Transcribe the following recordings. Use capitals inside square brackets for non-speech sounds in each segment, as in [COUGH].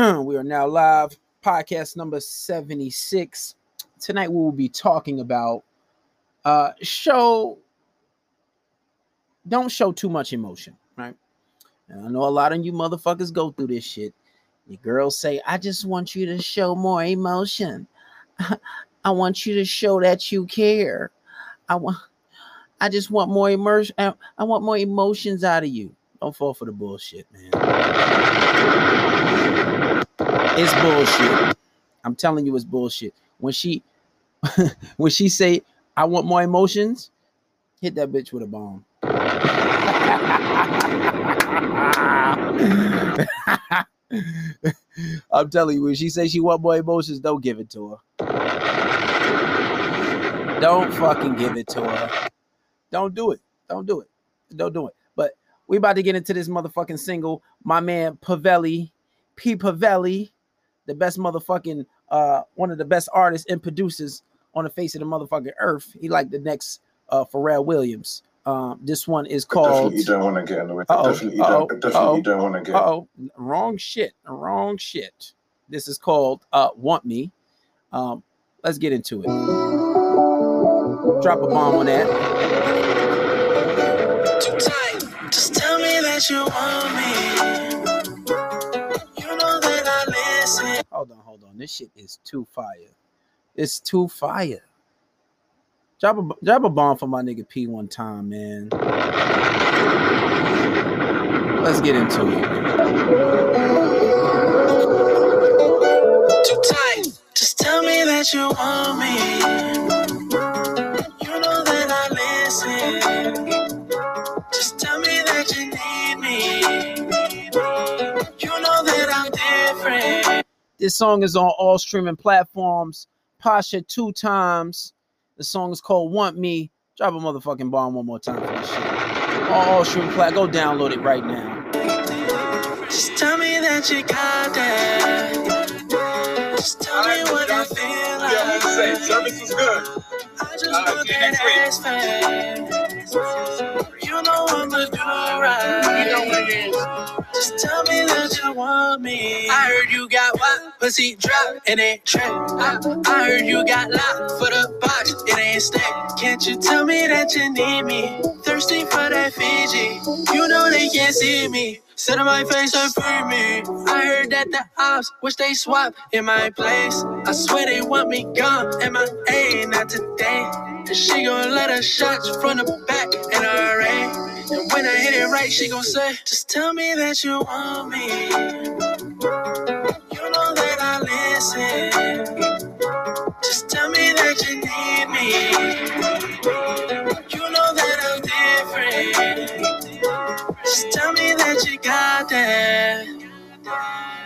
[CLEARS THROAT] we are now live, podcast number 76. Tonight we will be talking about uh show don't show too much emotion, right? And I know a lot of you motherfuckers go through this shit. Your girls say, I just want you to show more emotion. [LAUGHS] I want you to show that you care. I want I just want more immersion. I want more emotions out of you. Don't fall for the bullshit, man. It's bullshit. I'm telling you, it's bullshit. When she, [LAUGHS] when she say, "I want more emotions," hit that bitch with a bomb. [LAUGHS] I'm telling you, when she says she want more emotions, don't give it to her. Don't fucking give it to her. Don't do it. Don't do it. Don't do it. But we about to get into this motherfucking single. My man Pavelli, P Pavelli, the best motherfucking uh one of the best artists and producers on the face of the motherfucking earth. He like the next uh Pharrell Williams. Um, this one is called. Definitely you don't want to get in the way. Definitely, you don't, definitely you don't want to get. Oh, wrong shit, wrong shit. This is called uh, "Want Me." Um, let's get into it. Drop a bomb on that. Too tight. Just tell me that you want me. Hold on. This shit is too fire. It's too fire. Drop a drop a bomb for my nigga P one time, man. Let's get into it. Too tight. Just tell me that you want me. You know that I listen. This song is on all streaming platforms. Pasha two times. The song is called Want Me. Drop a motherfucking bomb one more time for this shit. On all streaming plat. Go download it right now. Just tell me that you got that. Just tell me what I feel like. Yeah, I'm say service was good. I just Uh, want see you next that ass fast. You know what it is. Just tell me that you want me. I heard you got what? Pussy drop and it trap. I, I heard you got locked for the box. It ain't stacked. Can't you tell me that you need me? Thirsty for that Fiji. You know they can't see me. Sit on my face and free me. I heard that the ops wish they swap in my place. I swear they want me gone. and I A? Not today. And she gon' let her shots from the back in her A. And when I hit it right, she gon' say, Just tell me that you want me. You know that I listen. Just tell me that you need me. You know that I'm different. Just tell me that you got that.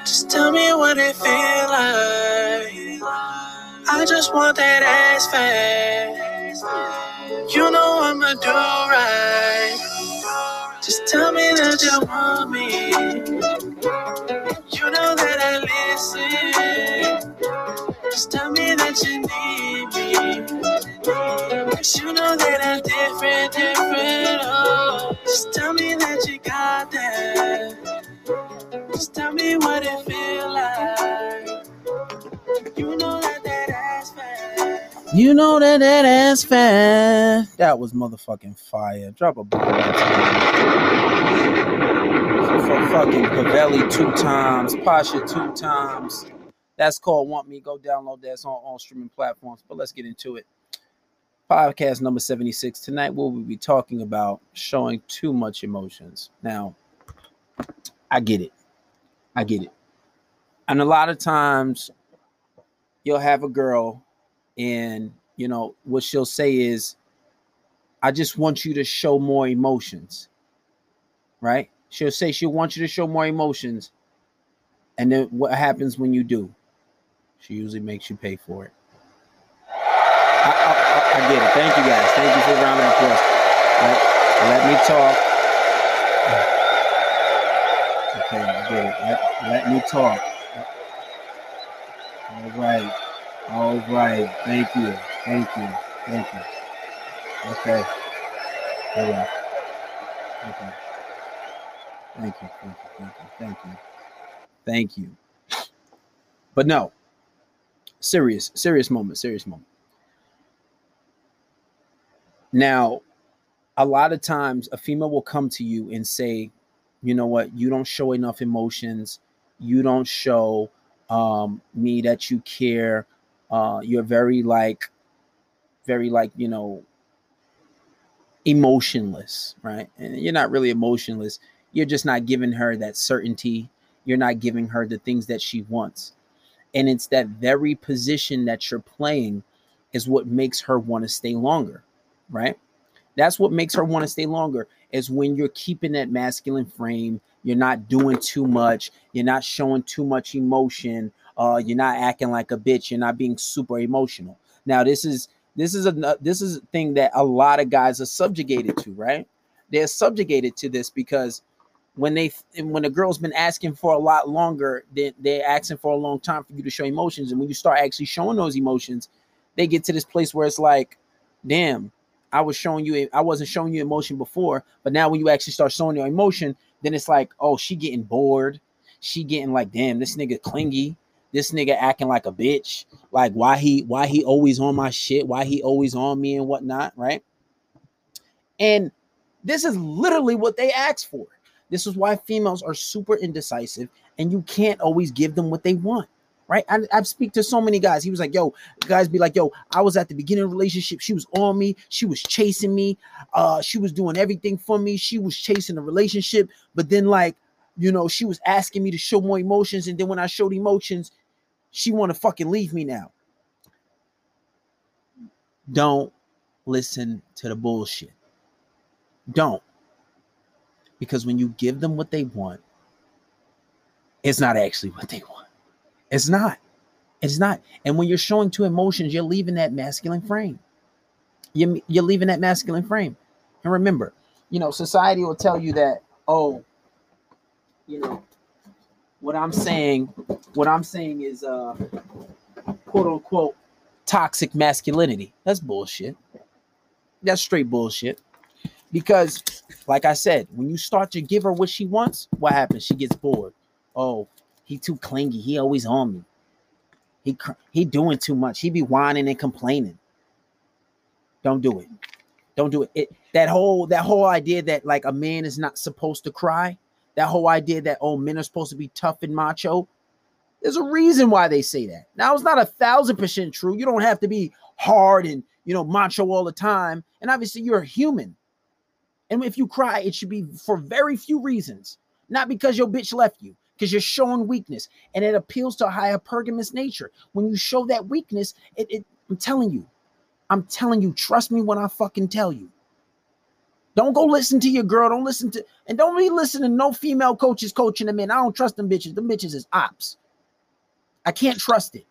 Just tell me what it feel like. I just want that ass fast. You know I'ma do right. That you want me. You know that I listen. Just tell me that you need me. Cause you know that I'm different, different. Oh, just tell me that you got that. Just tell me what it feel like. You know that that ass fat. That was motherfucking fire. Drop a time. For fucking Pavelli two times, Pasha two times. That's called Want Me. Go download that. It's on all streaming platforms. But let's get into it. Podcast number 76. Tonight we'll be talking about showing too much emotions. Now, I get it. I get it. And a lot of times you'll have a girl and you know what she'll say is i just want you to show more emotions right? She'll say she'll want you to show more emotions and then what happens when you do? She usually makes you pay for it. I, I, I- get it. Thank you guys. Thank you for a round of applause. Let, let me talk. Okay i get it. Let, let me talk. All right all right. Thank you. Thank you. Thank you. Okay. All right. Okay. Thank you. Thank you. Thank you. Thank you. Thank you. But no, serious, serious moment, serious moment. Now, a lot of times a female will come to you and say, you know what, you don't show enough emotions, you don't show um, me that you care. Uh, you're very like, very like, you know, emotionless, right? And you're not really emotionless. You're just not giving her that certainty. You're not giving her the things that she wants. And it's that very position that you're playing is what makes her want to stay longer, right? That's what makes her want to stay longer is when you're keeping that masculine frame, you're not doing too much, you're not showing too much emotion, uh, you're not acting like a bitch, you're not being super emotional. Now, this is this is a this is a thing that a lot of guys are subjugated to, right? They're subjugated to this because when they when a girl's been asking for a lot longer, they, they're asking for a long time for you to show emotions, and when you start actually showing those emotions, they get to this place where it's like, damn, I was showing you, I wasn't showing you emotion before, but now when you actually start showing your emotion, then it's like, oh, she getting bored. She getting like, damn, this nigga clingy. This nigga acting like a bitch. Like why he why he always on my shit? Why he always on me and whatnot, right? And this is literally what they ask for. This is why females are super indecisive, and you can't always give them what they want right? I, I speak to so many guys. He was like, yo, guys be like, yo, I was at the beginning of relationship. She was on me. She was chasing me. Uh, she was doing everything for me. She was chasing the relationship. But then, like, you know, she was asking me to show more emotions. And then when I showed emotions, she want to fucking leave me now. Don't listen to the bullshit. Don't. Because when you give them what they want, it's not actually what they want. It's not. It's not. And when you're showing two emotions, you're leaving that masculine frame. You're, you're leaving that masculine frame. And remember, you know, society will tell you that, oh, you know, what I'm saying, what I'm saying is uh quote unquote toxic masculinity. That's bullshit. That's straight bullshit. Because, like I said, when you start to give her what she wants, what happens? She gets bored. Oh, he too clingy. He always on me. He he doing too much. He be whining and complaining. Don't do it. Don't do it. it. That whole that whole idea that like a man is not supposed to cry. That whole idea that oh men are supposed to be tough and macho. There's a reason why they say that. Now it's not a thousand percent true. You don't have to be hard and you know macho all the time. And obviously you're a human. And if you cry, it should be for very few reasons, not because your bitch left you because you're showing weakness and it appeals to a higher hypergamous nature. When you show that weakness, it, it I'm telling you, I'm telling you, trust me when I fucking tell you. Don't go listen to your girl. Don't listen to, and don't be listening no female coaches coaching them in. I don't trust them bitches. Them bitches is ops. I can't trust it.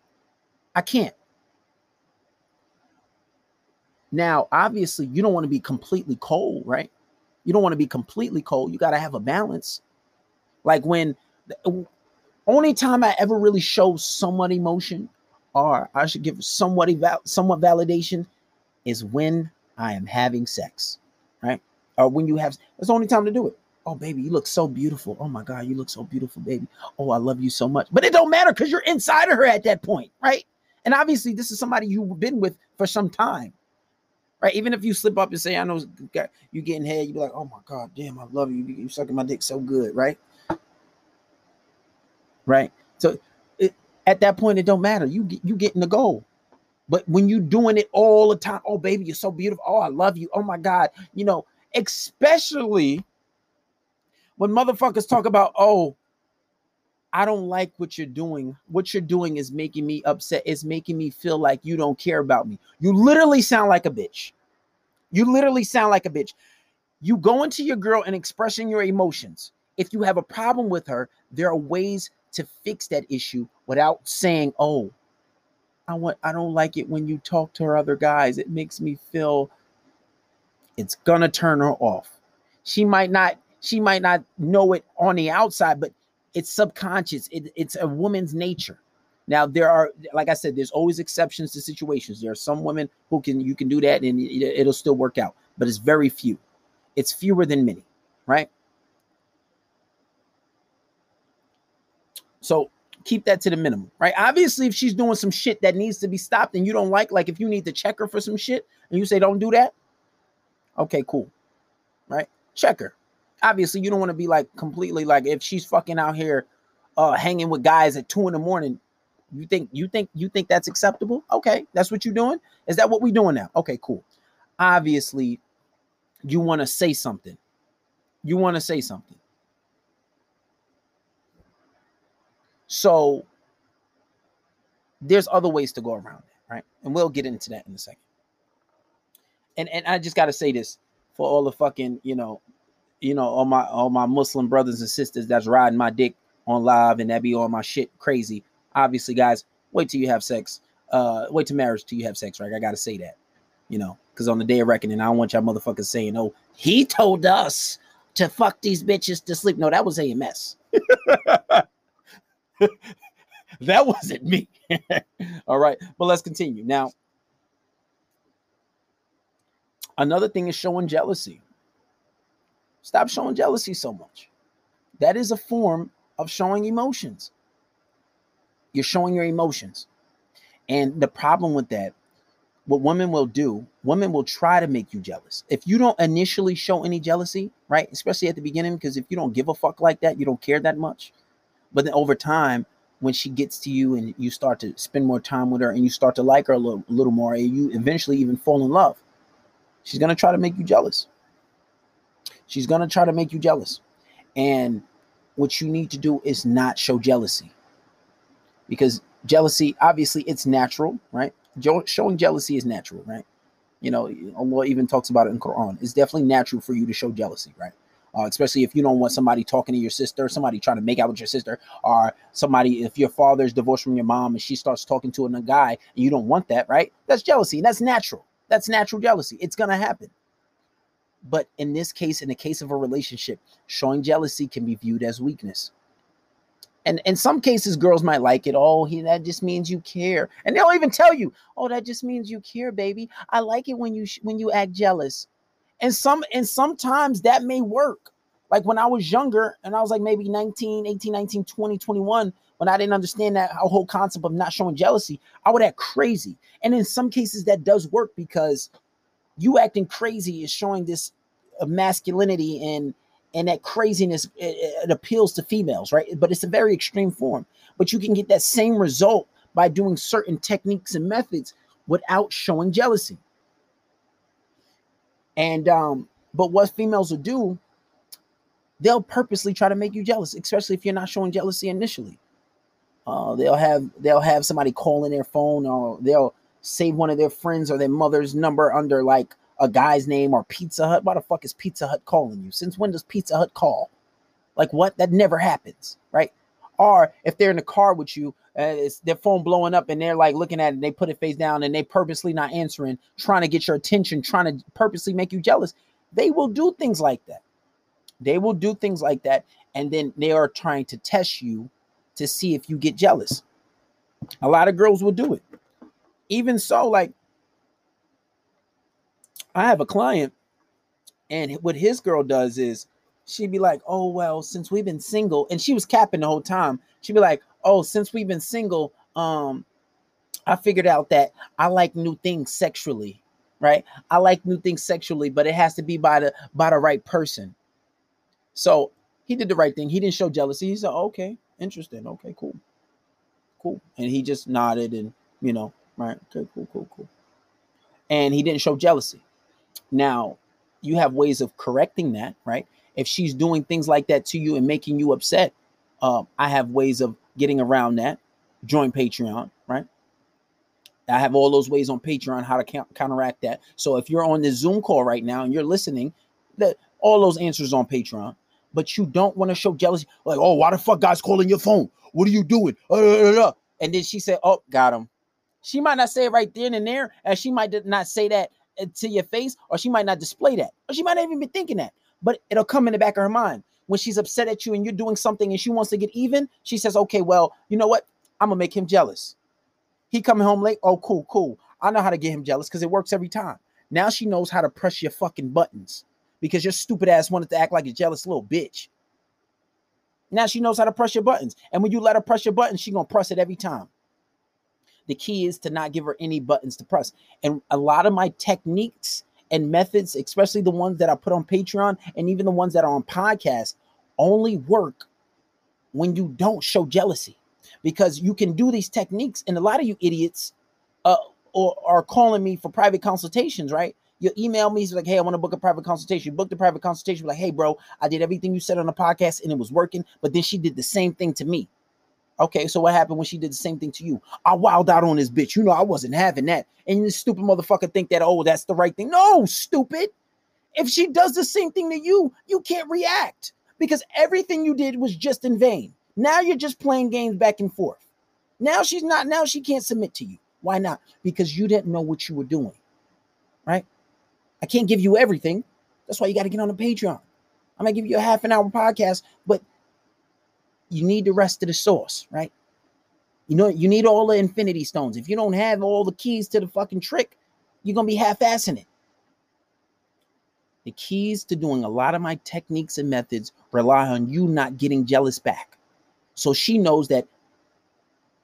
I can't. Now, obviously, you don't want to be completely cold, right? You don't want to be completely cold. You got to have a balance. Like when only time I ever really show somewhat emotion or I should give somewhat eval- somewhat validation is when I am having sex, right? Or when you have it's the only time to do it. Oh, baby, you look so beautiful. Oh my God, you look so beautiful, baby. Oh, I love you so much. But it don't matter because you're inside of her at that point, right? And obviously, this is somebody you've been with for some time, right? Even if you slip up and say, I know you getting head, you be like, oh my God, damn, I love you. You sucking my dick so good, right? right? So it, at that point, it don't matter. You you getting the goal. But when you're doing it all the time, oh baby, you're so beautiful. Oh, I love you. Oh my God, you know, especially when motherfuckers talk about, oh, I don't like what you're doing. What you're doing is making me upset. It's making me feel like you don't care about me. You literally sound like a bitch. You literally sound like a bitch. You go into your girl and expressing your emotions. If you have a problem with her, there are ways to fix that issue without saying, "Oh, I want I don't like it when you talk to her other guys. It makes me feel it's gonna turn her off." She might not she might not know it on the outside, but it's subconscious. It, it's a woman's nature. Now there are, like I said, there's always exceptions to situations. There are some women who can you can do that and it, will still work out, but it's very few. It's fewer than many, right? So keep that to the minimum, right? Obviously, if she's doing some shit that needs to be stopped and you don't like, like if you need to check her for some shit and you say don't do that, okay, cool, right? Check her. Obviously, you don't want to be like completely like if she's fucking out here uh hanging with guys at two in the morning. You think you think you think that's acceptable? Okay, that's what you're doing. Is that what we're doing now? Okay, cool. Obviously, you want to say something. You want to say something. So there's other ways to go around it, right? And we'll get into that in a second. And and I just got to say this for all the fucking, you know, you know, all my all my Muslim brothers and sisters that's riding my dick on live and that be on my shit crazy. Obviously, guys, wait till you have sex. Uh, wait till marriage till you have sex, right? I gotta say that, you know, because on the day of reckoning, I don't want y'all motherfuckers saying, "Oh, he told us to fuck these bitches to sleep." No, that was AMS. [LAUGHS] [LAUGHS] that wasn't me. [LAUGHS] All right, but let's continue. Now, another thing is showing jealousy. Stop showing jealousy so much. That is a form of showing emotions. You're showing your emotions. And the problem with that, what women will do, women will try to make you jealous. If you don't initially show any jealousy, right? Especially at the beginning, because if you don't give a fuck like that, you don't care that much, but then over time, when she gets to you and you start to spend more time with her and you start to like her a little, little more, and you eventually even fall in love, she's gonna try to make you jealous. She's gonna try to make you jealous. And what you need to do is not show jealousy. Because jealousy, obviously, it's natural, right? Showing jealousy is natural, right? You know, Allah even talks about it in Quran. It's definitely natural for you to show jealousy, right? uh, especially if you don't want somebody talking to your sister, somebody trying to make out with your sister, or somebody if your father's divorced from your mom and she starts talking to another guy and you don't want that, right? That's jealousy. That's natural. That's natural jealousy. It's gonna happen. But in this case, in the case of a relationship, showing jealousy can be viewed as weakness. And in some cases, girls might like it. Oh, he that just means you care, and they'll even tell you, "Oh, that just means you care, baby. I like it when you sh- when you act jealous." And some and sometimes that may work. Like when I was younger and I was like maybe 19, 18, 19, 20, 21, when I didn't understand that whole concept of not showing jealousy, I would act crazy. And in some cases that does work because you acting crazy is showing this masculinity and and that craziness it, it appeals to females, right? But it's a very extreme form. But you can get that same result by doing certain techniques and methods without showing jealousy. And um, but what females will do, they'll purposely try to make you jealous, especially if you're not showing jealousy initially. Uh, they'll have they'll have somebody calling their phone, or they'll save one of their friends or their mother's number under like a guy's name or Pizza Hut. Why the fuck is Pizza Hut calling you? Since when does Pizza Hut call? Like what? That never happens, right? Or if they're in the car with you, uh, it's their phone blowing up and they're like looking at it, they put it face down and they purposely not answering, trying to get your attention, trying to purposely make you jealous. They will do things like that. They will do things like that, and then they are trying to test you to see if you get jealous. A lot of girls will do it. Even so, like I have a client, and what his girl does is she'd be like, "Oh well, since we've been single," and she was capping the whole time. She'd be like, "Oh, since we've been single, um, I figured out that I like new things sexually, right? I like new things sexually, but it has to be by the by the right person." So he did the right thing. He didn't show jealousy. He said, "Okay, interesting. Okay, cool, cool," and he just nodded and you know, right? Okay, cool, cool, cool. And he didn't show jealousy. Now, you have ways of correcting that, right? if she's doing things like that to you and making you upset, uh, I have ways of getting around that. Join Patreon, right? I have all those ways on Patreon how to counteract that. So if you're on this Zoom call right now and you're listening, that all those answers on Patreon. But you don't want to show jealousy, like, oh, why the fuck guys calling your phone? What are you doing? And then she said, oh, got him. She might not say it right then and there, and she might not say that uh, to your face, or she might not display that, or she might not even be thinking that but it'll come in the back of her mind when she's upset at you and you're doing something and she wants to get even. She says, "Okay, well, you know what? I'm gonna make him jealous. He coming home late. Oh, cool, cool. I know how to get him jealous because it works every time. Now she knows how to press your fucking buttons because your stupid ass wanted to act like a jealous little bitch. Now she knows how to press your buttons. And when you let her press your buttons, she's gonna press it every time. The key is to not give her any buttons to press. And a lot of my techniques and methods, especially the ones that I put on Patreon and even the ones that are on podcasts, only work when you don't show jealousy. Because you can do these techniques, and a lot of you idiots uh, or are calling me for private consultations, right? You email me, He's like, hey, I want to book a private consultation. You booked a private consultation, like, hey, bro, I did everything you said on the podcast and it was working, but then she did the same thing to me. Okay, so what happened when she did the same thing to you? I wild out on this bitch. You know, I wasn't having that. And this stupid motherfucker think that, oh, that's the right thing. No, stupid. If she does the same thing to you, you can't react because everything you did was just in vain. Now you're just playing games back and forth. Now she's not, now she can't submit to you. Why not? Because you didn't know what you were doing, right? I can't give you everything. That's why you got to get on the Patreon. I'm gonna give you a half an hour podcast, but you need the rest of the sauce, right? You know, you need all the infinity stones. If you don't have all the keys to the fucking trick, you're gonna be half-assing it. The keys to doing a lot of my techniques and methods rely on you not getting jealous back. So she knows that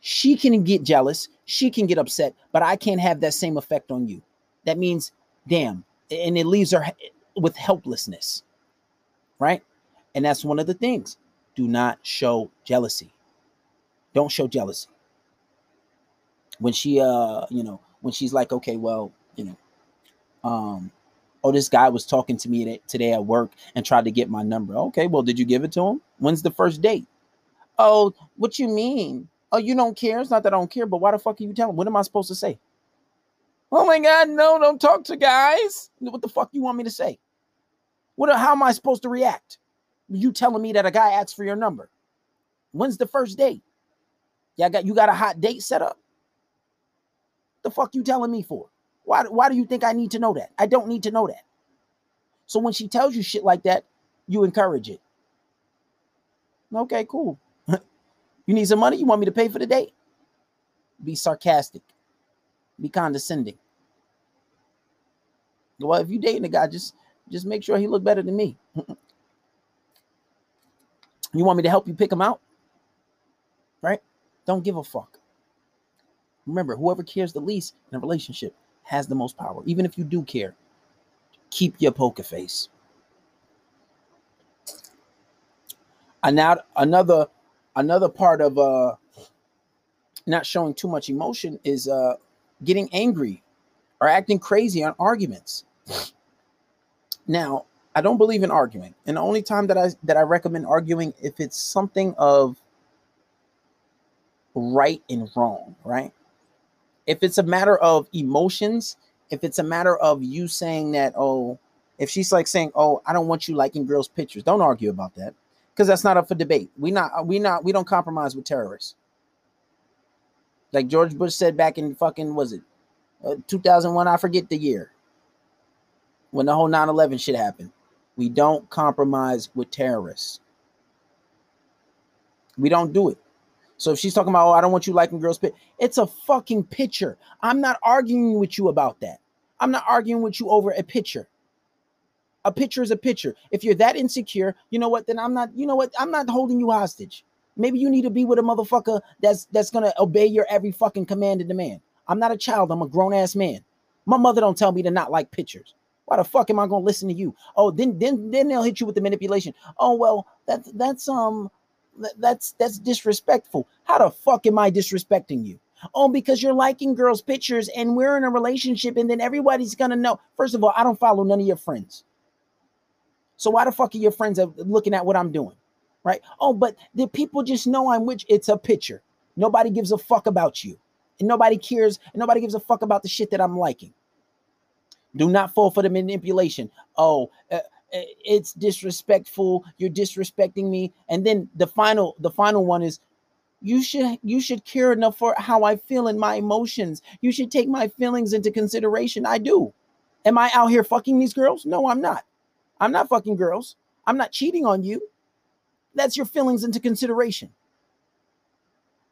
she can get jealous, she can get upset, but I can't have that same effect on you. That means, damn, and it leaves her with helplessness, right? And that's one of the things. Do not show jealousy. Don't show jealousy. When she, uh, you know, when she's like, okay, well, you know, um, oh, this guy was talking to me today at work and tried to get my number. Okay, well, did you give it to him? When's the first date? Oh, what you mean? Oh, you don't care? It's not that I don't care, but why the fuck are you telling? What am I supposed to say? Oh my God, no, don't talk to guys. What the fuck you want me to say? What how am I supposed to react? You telling me that a guy asks for your number? When's the first date? Yeah, got you got a hot date set up? The fuck you telling me for? Why, why do you think I need to know that? I don't need to know that. So when she tells you shit like that, you encourage it. Okay, cool. [LAUGHS] you need some money? You want me to pay for the date? Be sarcastic be condescending. Well, if you dating a guy, just just make sure he look better than me. [LAUGHS] you want me to help you pick him out? Right? Don't give a fuck. Remember, whoever cares the least in a relationship has the most power. Even if you do care, keep your poker face. And now another another part of uh not showing too much emotion is uh getting angry or acting crazy on arguments. Now, I don't believe in arguing. And the only time that I that I recommend arguing if it's something of right and wrong, right? If it's a matter of emotions, if it's a matter of you saying that, oh, if she's like saying, "Oh, I don't want you liking girls' pictures," don't argue about that because that's not up for debate. We not we not we don't compromise with terrorists. Like George Bush said back in fucking was it uh, 2001? I forget the year when the whole 9/11 shit happened. We don't compromise with terrorists. We don't do it. So if she's talking about, oh, I don't want you liking girls' pit, it's a fucking picture. I'm not arguing with you about that. I'm not arguing with you over a picture. A picture is a picture. If you're that insecure, you know what? Then I'm not. You know what? I'm not holding you hostage. Maybe you need to be with a motherfucker that's that's gonna obey your every fucking command and demand. I'm not a child. I'm a grown ass man. My mother don't tell me to not like pictures. Why the fuck am I gonna listen to you? Oh, then then then they'll hit you with the manipulation. Oh well, that's that's um that's that's disrespectful. How the fuck am I disrespecting you? Oh, because you're liking girls' pictures and we're in a relationship, and then everybody's gonna know. First of all, I don't follow none of your friends. So why the fuck are your friends looking at what I'm doing? Right? Oh, but the people just know I'm which it's a picture. Nobody gives a fuck about you. And nobody cares, and nobody gives a fuck about the shit that I'm liking. Do not fall for the manipulation. Oh, uh, uh, it's disrespectful. You're disrespecting me. And then the final, the final one is you should you should care enough for how I feel and my emotions. You should take my feelings into consideration. I do. Am I out here fucking these girls? No, I'm not. I'm not fucking girls. I'm not cheating on you. That's your feelings into consideration.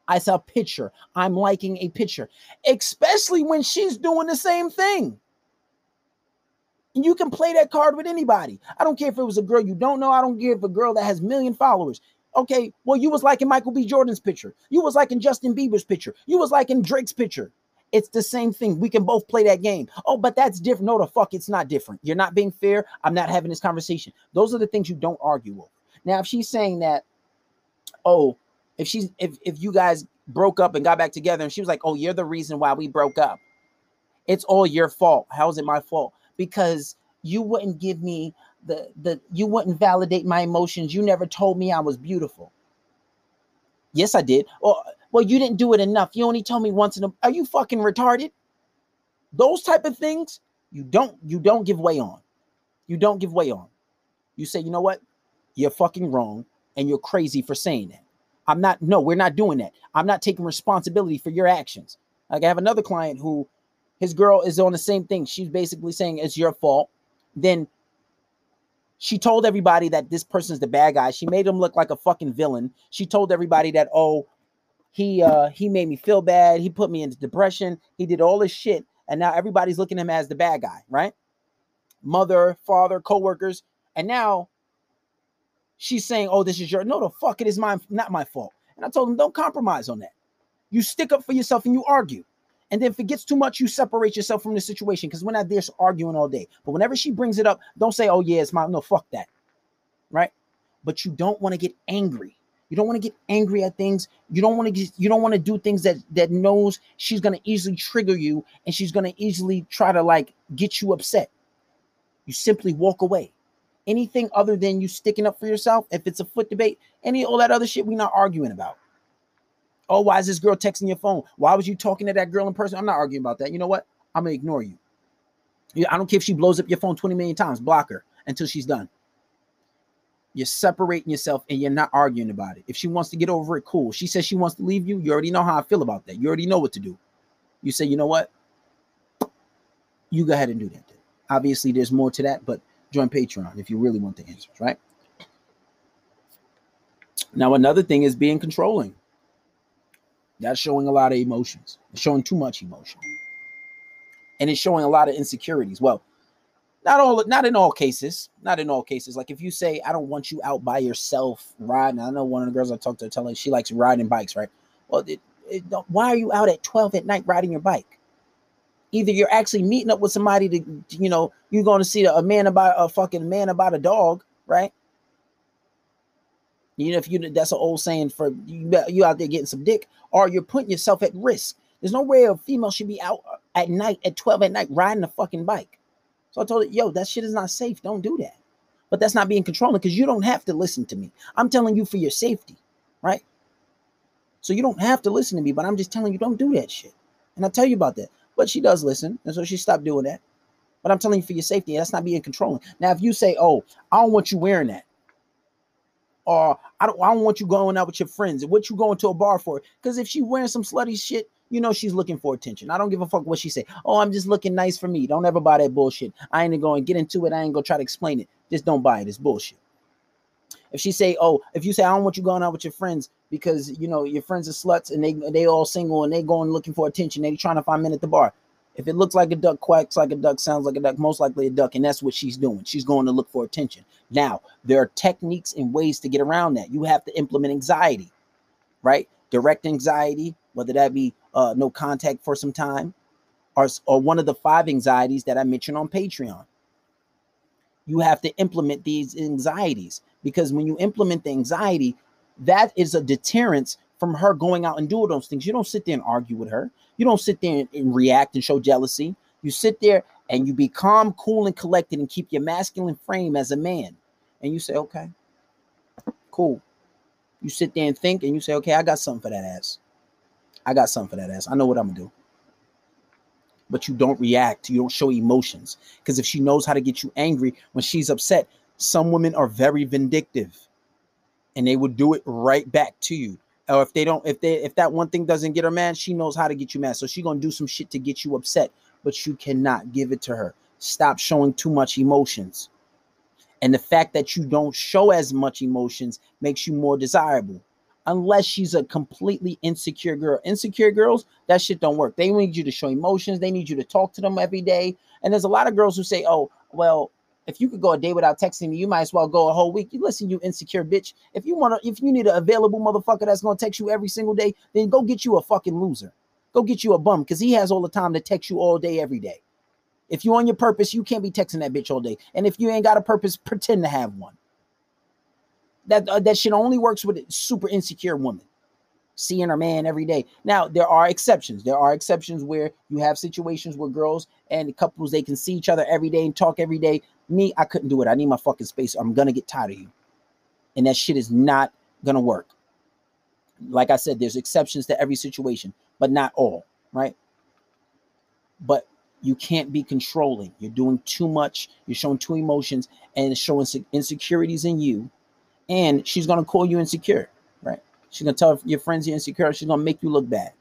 I saw picture. I'm liking a picture, especially when she's doing the same thing. And you can play that card with anybody. I don't care if it was a girl you don't know. I don't care if a girl that has million followers. Okay, well, you was liking Michael B. Jordan's picture. You was liking Justin Bieber's picture. You was liking Drake's picture. It's the same thing. We can both play that game. Oh, but that's different. No, the fuck, it's not different. You're not being fair. I'm not having this conversation. Those are the things you don't argue with. Now, if she's saying that, oh, if she's if if you guys broke up and got back together, and she was like, oh, you're the reason why we broke up. It's all your fault. How is it my fault? Because you wouldn't give me the the you wouldn't validate my emotions. You never told me I was beautiful. Yes, I did. Or well, you didn't do it enough. You only told me once in a are you fucking retarded? Those type of things you don't you don't give way on. You don't give way on. You say, you know what? You're fucking wrong and you're crazy for saying that. I'm not, no, we're not doing that. I'm not taking responsibility for your actions. Like I have another client who his girl is on the same thing. She's basically saying it's your fault. Then she told everybody that this person's the bad guy. She made him look like a fucking villain. She told everybody that, oh, he uh he made me feel bad. He put me into depression. He did all this shit. And now everybody's looking at him as the bad guy, right? Mother, father, co-workers. And now she's saying, Oh, this is your no, the fuck it is my not my fault. And I told him, don't compromise on that. You stick up for yourself and you argue. And then if it gets too much, you separate yourself from the situation because we're not there arguing all day. But whenever she brings it up, don't say, oh, yeah, it's my no, fuck that. Right? But you don't want to get angry. You don't want to get angry at things. You don't want to get, you don't want to do things that that knows she's gonna easily trigger you and she's gonna easily try to like get you upset. You simply walk away. Anything other than you sticking up for yourself, if it's a foot debate, any all that other shit, we're not arguing about. Oh, why is this girl texting your phone? Why was you talking to that girl in person? I'm not arguing about that. You know what? I'm gonna ignore you. I don't care if she blows up your phone 20 million times, block her until she's done. You're separating yourself and you're not arguing about it. If she wants to get over it, cool. She says she wants to leave you. You already know how I feel about that. You already know what to do. You say, you know what? You go ahead and do that. Obviously, there's more to that, but join Patreon if you really want the answers, right? Now, another thing is being controlling. That's showing a lot of emotions. It's showing too much emotion. And it's showing a lot of insecurities. Well, not all not in all cases. Not in all cases. Like if you say, I don't want you out by yourself riding. I know one of the girls I talked to telling she likes riding bikes, right? Well, it, it, why are you out at 12 at night riding your bike? Either you're actually meeting up with somebody to, you know, you're going to see a man about a fucking man about a dog, right? You know, if you that's an old saying for you, you out there getting some dick, or you're putting yourself at risk. There's no way a female should be out uh, at night at 12 at night riding a fucking bike. So I told her, yo, that shit is not safe. Don't do that. But that's not being controlling because you don't have to listen to me. I'm telling you for your safety, right? So you don't have to listen to me, but I'm just telling you, don't do that shit. And I tell you about that. But she does listen, and so she stopped doing that. But I'm telling you for your safety, that's not being controlling. Now, if you say, "Oh, I don't want you wearing that," or I don't, I don't want you going out with your friends. And what you going to a bar for? Because if she wearing some slutty shit, you know she's looking for attention. I don't give a fuck what she say. Oh, I'm just looking nice for me. Don't ever buy that bullshit. I ain't going to get into it. I ain't gonna try to explain it. Just don't buy it. It's bullshit. If she say, oh, if you say I don't want you going out with your friends because you know your friends are sluts and they they all single and they going looking for attention, they trying to find men at the bar. If it looks like a duck, quacks like a duck, sounds like a duck, most likely a duck, and that's what she's doing. She's going to look for attention. Now, there are techniques and ways to get around that. You have to implement anxiety, right? Direct anxiety, whether that be uh, no contact for some time, or, or one of the five anxieties that I mentioned on Patreon. You have to implement these anxieties because when you implement the anxiety, that is a deterrence from her going out and doing those things. You don't sit there and argue with her. You don't sit there and, and react and show jealousy. You sit there and you be calm, cool, and collected and keep your masculine frame as a man. And you say, okay, cool. You sit there and think and you say, okay, I got something for that ass. I got something for that ass. I know what I'm gonna do. But you don't react, you don't show emotions. Because if she knows how to get you angry when she's upset, some women are very vindictive and they will do it right back to you. Or if they don't if they if that one thing doesn't get her mad she knows how to get you mad. So she's gonna do some shit to get you upset but you cannot give it to her. Stop showing too much emotions. And the fact that you don't show as much emotions makes you more desirable. Unless she's a completely insecure girl. Insecure girls that shit don't work. They need you to show emotions. They need you to talk to them every day. And there's a lot of girls who say oh well If you could go a day without texting me, you might as well go a whole week. You listen, you insecure bitch. If you want to, if you need an available motherfucker that's gonna text you every single day, then go get you a fucking loser. Go get you a bum because he has all the time to text you all day, every day. If you on your purpose, you can't be texting that bitch all day. And if you ain't got a purpose, pretend to have one. That uh, that shit only works with super insecure woman seeing her man every day. Now, there are exceptions. There are exceptions where you have situations where girls and couples they can see each other every day and talk every day. Me, I couldn't do it. I need my fucking space. I'm gonna get tired of you. And that shit is not gonna work. Like I said, there's exceptions to every situation, but not all, right? But you can't be controlling. You're doing too much. You're showing two emotions and showing insecurities in you. And she's gonna call you insecure She's gonna tell your friends you're insecure. She's gonna make you look bad.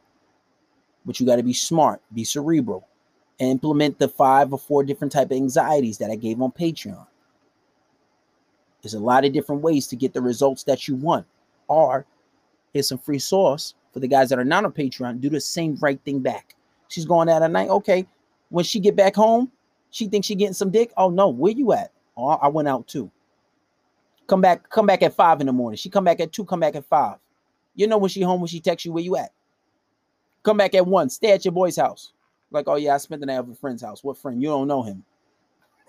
But you got to be smart, be cerebral, and implement the five or four different type of anxieties that I gave on Patreon. There's a lot of different ways to get the results that you want. Or here's some free sauce for the guys that are not on Patreon. Do the same right thing back. She's going out at night. Okay, when she get back home, she thinks she getting some dick. Oh no, where you at? Oh, I went out too. Come back, come back at five in the morning. She come back at two, come back at five. You know when she home when she texts you where you at. Come back at one. Stay at your boy's house. Like, oh yeah, I spent the night at a friend's house. What friend? You don't know him.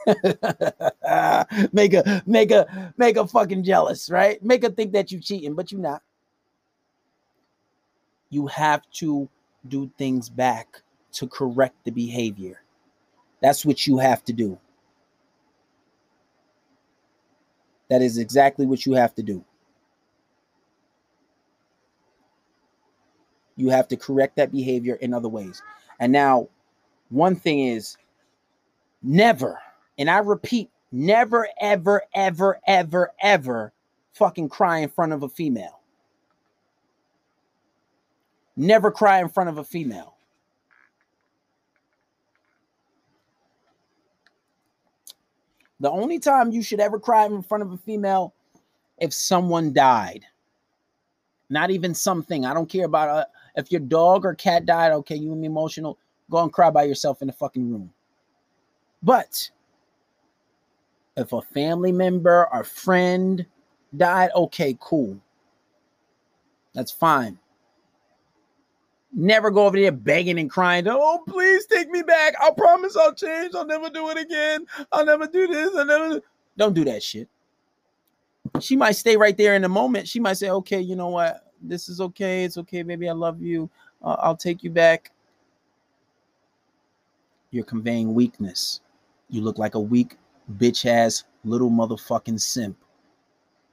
[LAUGHS] make a make a make a fucking jealous, right? Make her think that you cheating, but you not. You have to do things back to correct the behavior. That's what you have to do. That is exactly what you have to do. You have to correct that behavior in other ways. And now, one thing is never, and I repeat, never, ever, ever, ever, ever fucking cry in front of a female. Never cry in front of a female. The only time you should ever cry in front of a female if someone died. Not even something. I don't care about uh, if your dog or cat died, okay, you and me emotional, go and cry by yourself in the fucking room. But if a family member or friend died, okay, cool. That's fine. Never go over there begging and crying, oh, please take me back. I promise I'll change. I'll never do it again. I'll never do this. I'll never. Don't do that shit. She might stay right there in the moment. She might say, okay, you know what? this is okay. It's okay, Maybe I love you. Uh, I'll take you back. You're conveying weakness. You look like a weak bitch ass little motherfucking simp.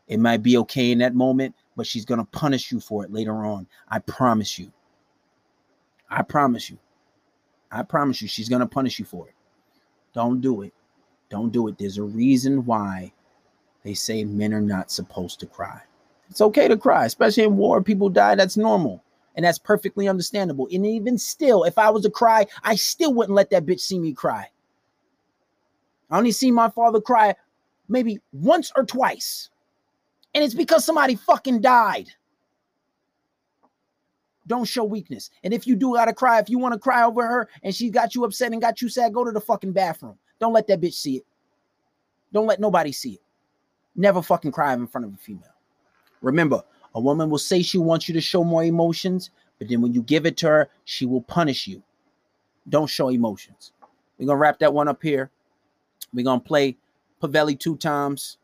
It might be okay in that moment, but she's going to punish you for it later on. I promise you. I promise you. I promise you, she's going to punish you for it. Don't do it. Don't do it. There's a reason why they say men are not supposed to cry. It's okay to cry, especially in war. People die. That's normal. And that's perfectly understandable. And even still, if I was to cry, I still wouldn't let that bitch see me cry. I only see my father cry maybe once or twice. And it's because somebody fucking died. Don't show weakness. And if you do gotta cry, if you want to cry over her and she got you upset and got you sad, go to the fucking bathroom. Don't let that bitch see it. Don't let nobody see it. Never fucking cry in front of a female. Remember, a woman will say she wants you to show more emotions, but then when you give it to her, she will punish you. Don't show emotions. We're gonna wrap that one up here. We're gonna play Pavelli two times.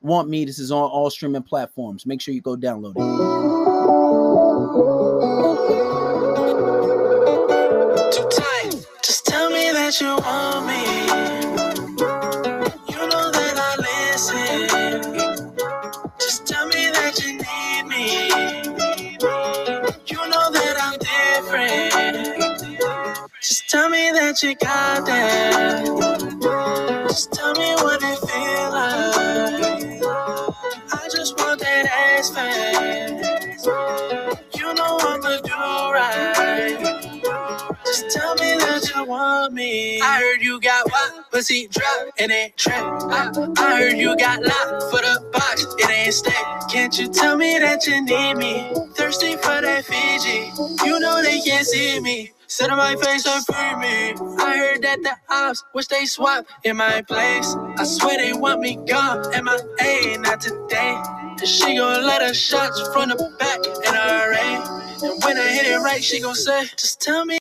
Want me? This is on all streaming platforms. Make sure you go download it. Too tight. Just tell me that you want me. You got that. Just tell me what it feel like. I just want that ass fast. You know I'ma do right. Just tell me that you want me. I heard you got what? pussy drop and it trap. I, I heard you got locked for the box, it ain't stacked. Can't you tell me that you need me? Thirsty for that Fiji, you know they can't see me. Sit on my face and free me. I heard that the ops wish they swap in my place. I swear they want me gone. And I A? Not today. And she gon' let her shots from the back in her array. And when I hit it right, she gon' say, just tell me.